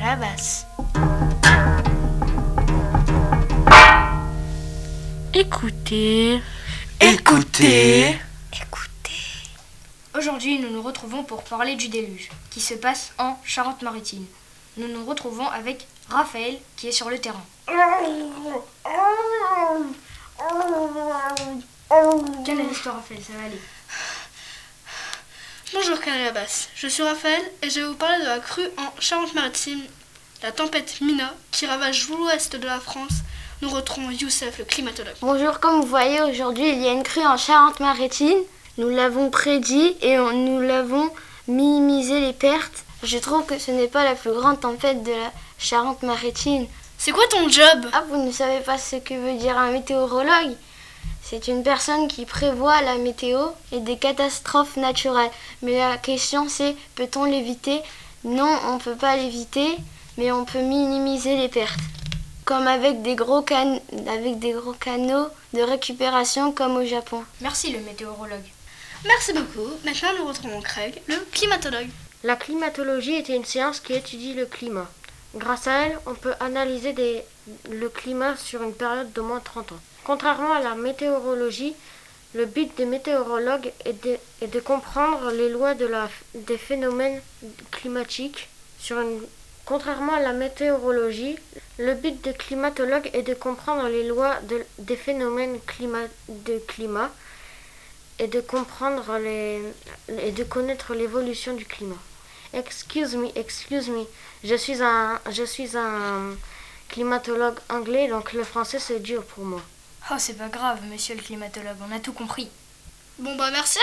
la basse. Écoutez. Écoutez. Écoutez. Aujourd'hui, nous nous retrouvons pour parler du déluge, qui se passe en Charente-Maritime. Nous nous retrouvons avec Raphaël, qui est sur le terrain. Quelle est l'histoire, Raphaël? Ça va aller? Bonjour Basse, je suis Raphaël et je vais vous parler de la crue en Charente-Maritime, la tempête Mina qui ravage l'ouest de la France. Nous retrouvons Youssef, le climatologue. Bonjour, comme vous voyez aujourd'hui, il y a une crue en Charente-Maritime. Nous l'avons prédit et on- nous l'avons minimisé les pertes. Je trouve que ce n'est pas la plus grande tempête de la Charente-Maritime. C'est quoi ton job? Ah, vous ne savez pas ce que veut dire un météorologue? C'est une personne qui prévoit la météo et des catastrophes naturelles. Mais la question c'est, peut-on l'éviter? Non, on ne peut pas l'éviter, mais on peut minimiser les pertes. Comme avec des, gros can- avec des gros canaux de récupération comme au Japon. Merci, le météorologue. Merci beaucoup. Maintenant nous retrouvons Craig, le climatologue. La climatologie est une science qui étudie le climat. Grâce à elle, on peut analyser le climat sur une période d'au moins 30 ans. Contrairement à la météorologie, le but des météorologues est de, comprendre les lois des phénomènes climatiques Contrairement à la météorologie, le but des climatologues est de comprendre les lois de- des phénomènes de climat et de comprendre les et de connaître l'évolution du climat. Excuse me, excuse me. Je suis un, je suis un climatologue anglais, donc le français c'est dur pour moi. Oh, c'est pas grave, monsieur le climatologue, on a tout compris. Bon bah merci.